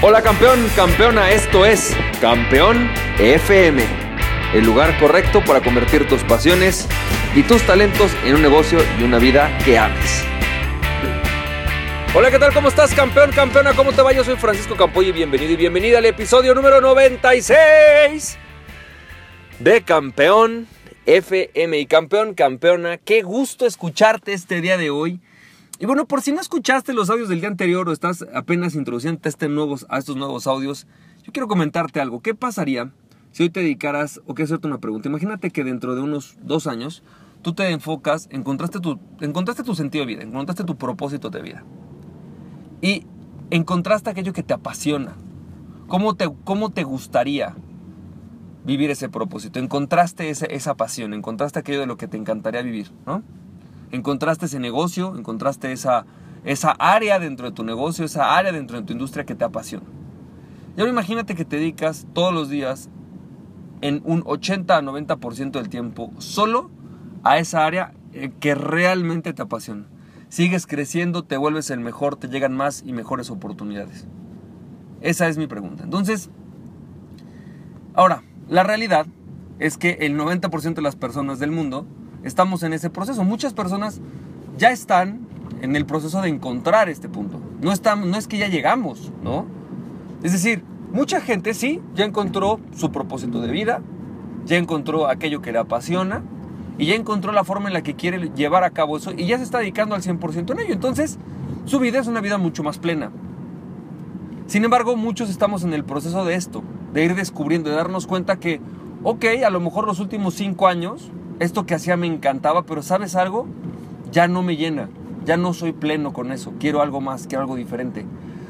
Hola campeón, campeona, esto es Campeón FM, el lugar correcto para convertir tus pasiones y tus talentos en un negocio y una vida que ames. Hola, ¿qué tal? ¿Cómo estás, campeón, campeona? ¿Cómo te va? Yo soy Francisco Campoy y bienvenido y bienvenida al episodio número 96 de Campeón FM. Y campeón, campeona, qué gusto escucharte este día de hoy. Y bueno, por si no escuchaste los audios del día anterior o estás apenas introduciendo este nuevos, a estos nuevos audios, yo quiero comentarte algo. ¿Qué pasaría si hoy te dedicaras, o quiero hacerte una pregunta? Imagínate que dentro de unos dos años tú te enfocas, encontraste tu, encontraste tu sentido de vida, encontraste tu propósito de vida. Y encontraste aquello que te apasiona. ¿Cómo te, cómo te gustaría vivir ese propósito? Encontraste esa, esa pasión, encontraste aquello de lo que te encantaría vivir, ¿no? Encontraste ese negocio, encontraste esa, esa área dentro de tu negocio, esa área dentro de tu industria que te apasiona. Y ahora imagínate que te dedicas todos los días en un 80 a 90% del tiempo solo a esa área eh, que realmente te apasiona. Sigues creciendo, te vuelves el mejor, te llegan más y mejores oportunidades. Esa es mi pregunta. Entonces, ahora, la realidad es que el 90% de las personas del mundo estamos en ese proceso. Muchas personas ya están en el proceso de encontrar este punto. No, estamos, no es que ya llegamos, ¿no? Es decir, mucha gente sí, ya encontró su propósito de vida, ya encontró aquello que le apasiona y ya encontró la forma en la que quiere llevar a cabo eso y ya se está dedicando al 100% en ello. Entonces, su vida es una vida mucho más plena. Sin embargo, muchos estamos en el proceso de esto, de ir descubriendo, de darnos cuenta que, ok, a lo mejor los últimos cinco años esto que hacía me encantaba, pero ¿sabes algo? Ya no me llena, ya no soy pleno con eso, quiero algo más, quiero algo diferente.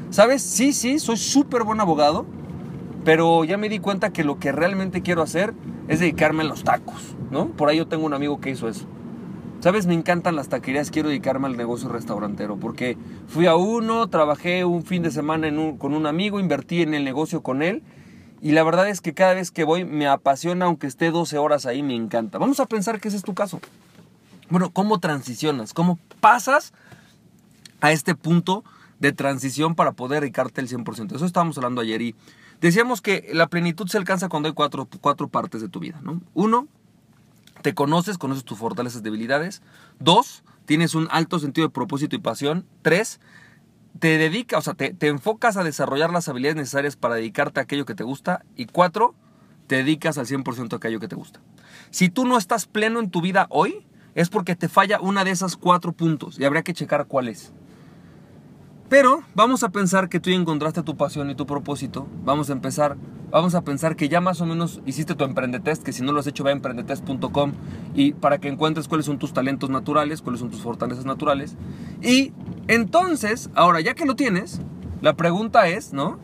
¿Sabes? Sí, sí, soy súper buen abogado, pero ya me di cuenta que lo que realmente quiero hacer es dedicarme a los tacos, ¿no? Por ahí yo tengo un amigo que hizo eso. ¿Sabes? Me encantan las taquerías, quiero dedicarme al negocio restaurantero, porque fui a uno, trabajé un fin de semana con un amigo, invertí en el negocio con él y la verdad es que cada vez que voy me apasiona, aunque esté 12 horas ahí, me encanta. Vamos a pensar que ese es tu caso. Bueno, ¿cómo transicionas? ¿Cómo pasas a este punto de transición para poder dedicarte el 100%? Eso estábamos hablando ayer y decíamos que la plenitud se alcanza cuando hay cuatro, partes de tu vida. ¿no? Uno, te conoces, conoces tus fortalezas y debilidades. Dos, tienes un alto sentido de propósito y pasión. Tres, te dedicas, o sea, te, enfocas a desarrollar las habilidades necesarias para dedicarte a aquello que te gusta. Y cuatro, te dedicas al 100% a aquello que te gusta. Si tú no estás pleno en tu vida hoy, es porque te falla una de esas cuatro puntos y habría que checar cuál es. Pero vamos a pensar que tú encontraste tu pasión y tu propósito. Vamos a empezar, vamos a pensar que ya más o menos hiciste tu emprendetest, que si no lo has hecho ve a emprendetest.com y para que encuentres cuáles son tus talentos naturales, cuáles son tus fortalezas naturales. Y entonces, ahora ya que lo tienes, la pregunta es, ¿no?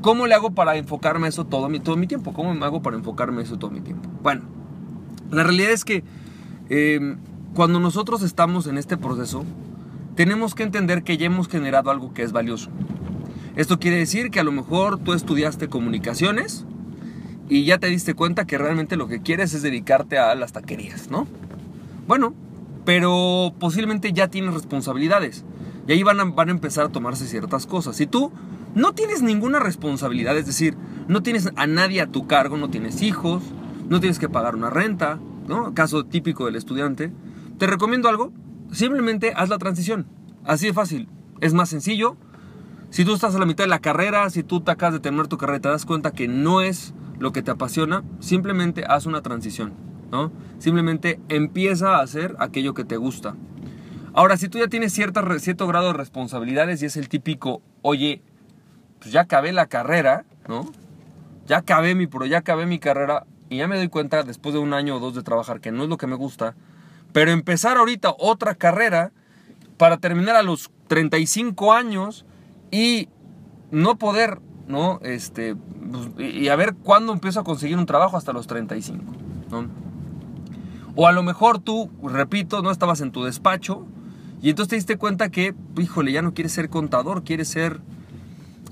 ¿Cómo le hago para enfocarme eso todo mi, todo mi tiempo? ¿Cómo me hago para enfocarme eso todo mi tiempo? Bueno, la realidad es que eh, cuando nosotros estamos en este proceso, tenemos que entender que ya hemos generado algo que es valioso. Esto quiere decir que a lo mejor tú estudiaste comunicaciones y ya te diste cuenta que realmente lo que quieres es dedicarte a las taquerías, ¿no? Bueno, pero posiblemente ya tienes responsabilidades y ahí van a, van a empezar a tomarse ciertas cosas. Si tú no tienes ninguna responsabilidad, es decir, no tienes a nadie a tu cargo, no tienes hijos, no tienes que pagar una renta, ¿no? Caso típico del estudiante, te recomiendo algo, Simplemente haz la transición. Así de fácil. Es más sencillo. Si tú estás a la mitad de la carrera, si tú te acabas de terminar tu carrera te das cuenta que no es lo que te apasiona, simplemente haz una transición. ¿no? Simplemente empieza a hacer aquello que te gusta. Ahora, si tú ya tienes cierto grado de responsabilidades y es el típico, oye, pues ya acabé la carrera, ¿no? Ya acabé mi pro, ya acabé mi carrera y ya me doy cuenta después de un año o dos de trabajar que no es lo que me gusta, pero empezar ahorita otra carrera para terminar a los 35 años y no poder, ¿no? Este, pues, y a ver cuándo empiezo a conseguir un trabajo hasta los 35, ¿no? O a lo mejor tú, repito, no estabas en tu despacho y entonces te diste cuenta que, híjole, ya no quieres ser contador, quieres ser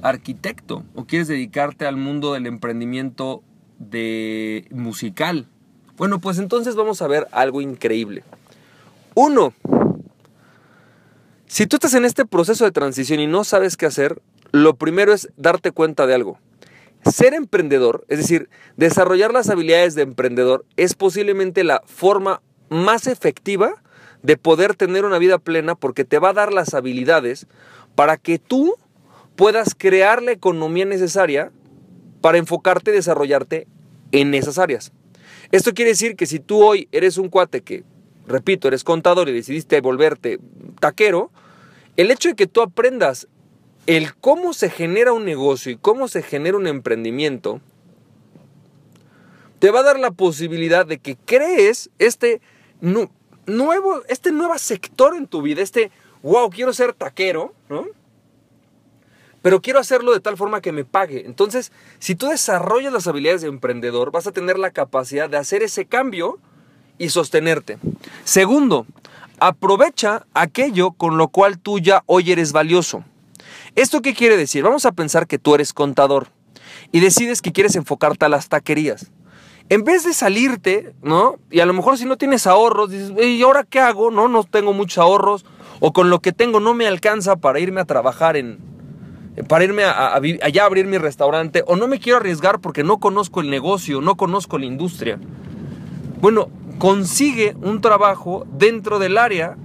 arquitecto o quieres dedicarte al mundo del emprendimiento de musical, bueno, pues entonces vamos a ver algo increíble. Uno, si tú estás en este proceso de transición y no sabes qué hacer, lo primero es darte cuenta de algo. Ser emprendedor, es decir, desarrollar las habilidades de emprendedor, es posiblemente la forma más efectiva de poder tener una vida plena porque te va a dar las habilidades para que tú puedas crear la economía necesaria para enfocarte y desarrollarte en esas áreas. Esto quiere decir que si tú hoy eres un cuate que, repito, eres contador y decidiste volverte taquero, el hecho de que tú aprendas el cómo se genera un negocio y cómo se genera un emprendimiento, te va a dar la posibilidad de que crees este nuevo, este nuevo sector en tu vida, este, wow, quiero ser taquero, ¿no? Pero quiero hacerlo de tal forma que me pague. Entonces, si tú desarrollas las habilidades de emprendedor, vas a tener la capacidad de hacer ese cambio y sostenerte. Segundo, aprovecha aquello con lo cual tú ya hoy eres valioso. ¿Esto qué quiere decir? Vamos a pensar que tú eres contador y decides que quieres enfocarte a las taquerías. En vez de salirte, ¿no? Y a lo mejor si no tienes ahorros, dices, ¿y ahora qué hago? No, no tengo muchos ahorros o con lo que tengo no me alcanza para irme a trabajar en, para irme a, allá a abrir mi restaurante o no me quiero arriesgar porque no conozco el negocio, no conozco la industria. Bueno, consigue un trabajo dentro del área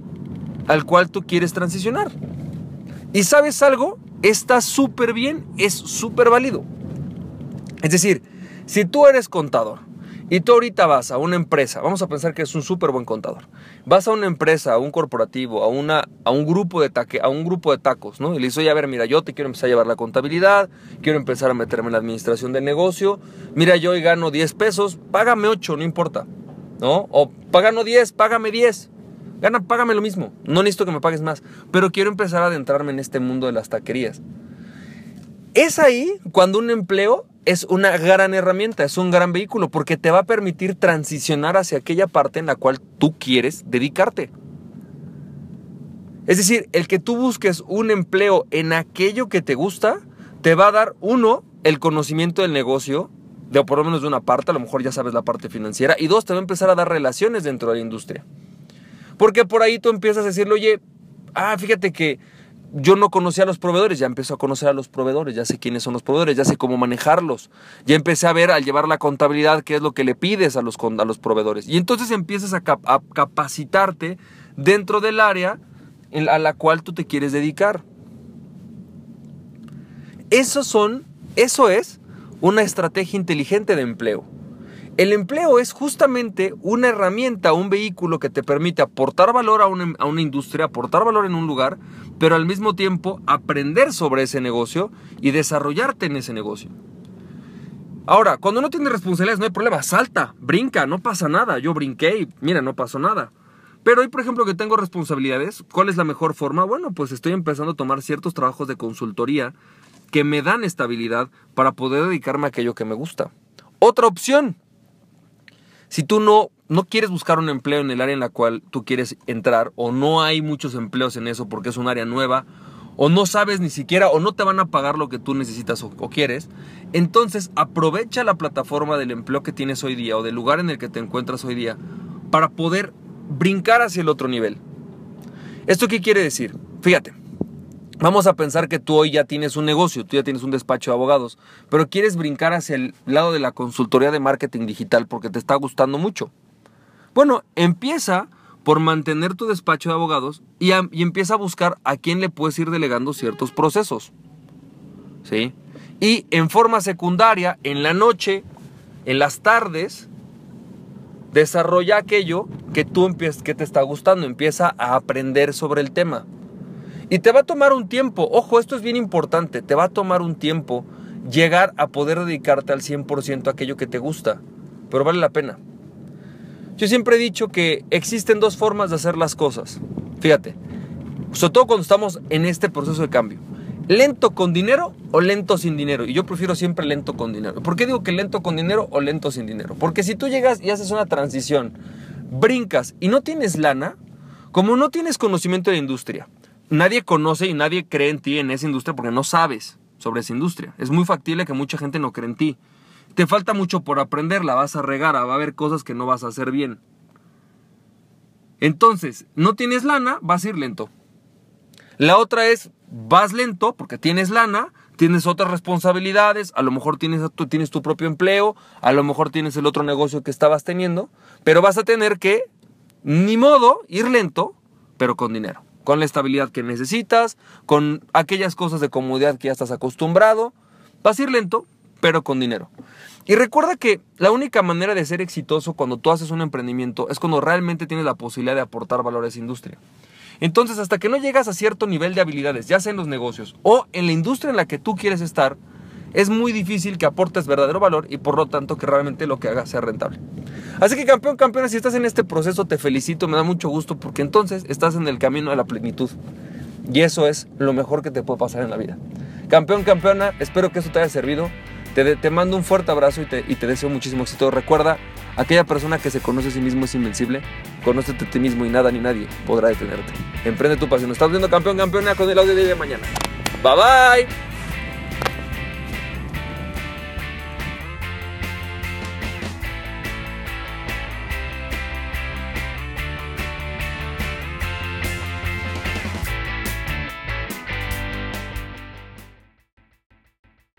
al cual tú quieres transicionar. ¿Y sabes algo? Está súper bien, es súper válido. Es decir, si tú eres contador y tú ahorita vas a una empresa, vamos a pensar que es un súper buen contador, vas a una empresa, a un corporativo, a, una, a, un grupo de taque, a un grupo de tacos, ¿no? Y le dices, oye, a ver, mira, yo te quiero empezar a llevar la contabilidad, quiero empezar a meterme en la administración del negocio, mira, yo hoy gano 10 pesos, págame 8, no importa, ¿no? O págame 10, págame 10. Gana, págame lo mismo. No necesito que me pagues más. Pero quiero empezar a adentrarme en este mundo de las taquerías. Es ahí cuando un empleo es una gran herramienta, es un gran vehículo, porque te va a permitir transicionar hacia aquella parte en la cual tú quieres dedicarte. Es decir, el que tú busques un empleo en aquello que te gusta, te va a dar, uno, el conocimiento del negocio, de por lo menos de una parte, a lo mejor ya sabes la parte financiera, y dos, te va a empezar a dar relaciones dentro de la industria. Porque por ahí tú empiezas a decirle, oye, ah, fíjate que yo no conocía a los proveedores, ya empiezo a conocer a los proveedores, ya sé quiénes son los proveedores, ya sé cómo manejarlos, ya empecé a ver al llevar la contabilidad qué es lo que le pides a los, a los proveedores. Y entonces empiezas a, capacitarte dentro del área a la cual tú te quieres dedicar. Eso son, eso es una estrategia inteligente de empleo. El empleo es justamente una herramienta, un vehículo que te permite aportar valor a una, industria, aportar valor en un lugar, pero al mismo tiempo aprender sobre ese negocio y desarrollarte en ese negocio. Ahora, cuando no tienes responsabilidades no hay problema, salta, brinca, no pasa nada. Yo brinqué y mira, no pasó nada. Pero hoy, por ejemplo, que tengo responsabilidades, ¿cuál es la mejor forma? Bueno, pues estoy empezando a tomar ciertos trabajos de consultoría que me dan estabilidad para poder dedicarme a aquello que me gusta. Otra opción, si tú no, no quieres buscar un empleo en el área en la cual tú quieres entrar, o no hay muchos empleos en eso porque es un área nueva, o no sabes ni siquiera, o no te van a pagar lo que tú necesitas o, o quieres, entonces aprovecha la plataforma del empleo que tienes hoy día o del lugar en el que te encuentras hoy día para poder brincar hacia el otro nivel. ¿Esto qué quiere decir? Fíjate, Vamos a pensar que tú hoy ya tienes un negocio, tú ya tienes un despacho de abogados, pero quieres brincar hacia el lado de la consultoría de marketing digital porque te está gustando mucho. Bueno, empieza por mantener tu despacho de abogados y, empieza a buscar a quién le puedes ir delegando ciertos procesos. ¿Sí? Y en forma secundaria, en la noche, en las tardes, desarrolla aquello que tú que te está gustando, empieza a aprender sobre el tema. Y te va a tomar un tiempo, ojo, esto es bien importante, te va a tomar un tiempo llegar a poder dedicarte al 100% a aquello que te gusta, pero vale la pena. Yo siempre he dicho que existen dos formas de hacer las cosas. Fíjate, sobre todo cuando estamos en este proceso de cambio. ¿Lento con dinero o lento sin dinero? Y yo prefiero siempre lento con dinero. ¿Por qué digo que lento con dinero o lento sin dinero? Porque si tú llegas y haces una transición, brincas y no tienes lana, como no tienes conocimiento de industria, nadie conoce y nadie cree en ti en esa industria porque no sabes sobre esa industria. Es muy factible que mucha gente no cree en ti. Te falta mucho por aprender, la vas a regar, va a haber cosas que no vas a hacer bien. Entonces, no tienes lana, vas a ir lento. La otra es, vas lento porque tienes lana, tienes otras responsabilidades, a lo mejor tienes, tienes tu propio empleo, a lo mejor tienes el otro negocio que estabas teniendo, pero vas a tener que, ni modo, ir lento, pero con dinero, con la estabilidad que necesitas, con aquellas cosas de comodidad que ya estás acostumbrado, vas a ir lento, pero con dinero. Y recuerda que la única manera de ser exitoso cuando tú haces un emprendimiento es cuando realmente tienes la posibilidad de aportar valor a esa industria. Entonces, hasta que no llegas a cierto nivel de habilidades, ya sea en los negocios o en la industria en la que tú quieres estar, es muy difícil que aportes verdadero valor y por lo tanto que realmente lo que hagas sea rentable. Así que campeón, campeona, si estás en este proceso te felicito, me da mucho gusto porque entonces estás en el camino a la plenitud. Y eso es lo mejor que te puede pasar en la vida. Campeón, campeona, espero que esto te haya servido. Te, mando un fuerte abrazo y te, y te deseo muchísimo éxito. Recuerda, aquella persona que se conoce a sí mismo es invencible. Conócete a ti mismo y nada ni nadie podrá detenerte. Emprende tu pasión. Estás viendo campeón, campeona con el audio de mañana. Bye bye.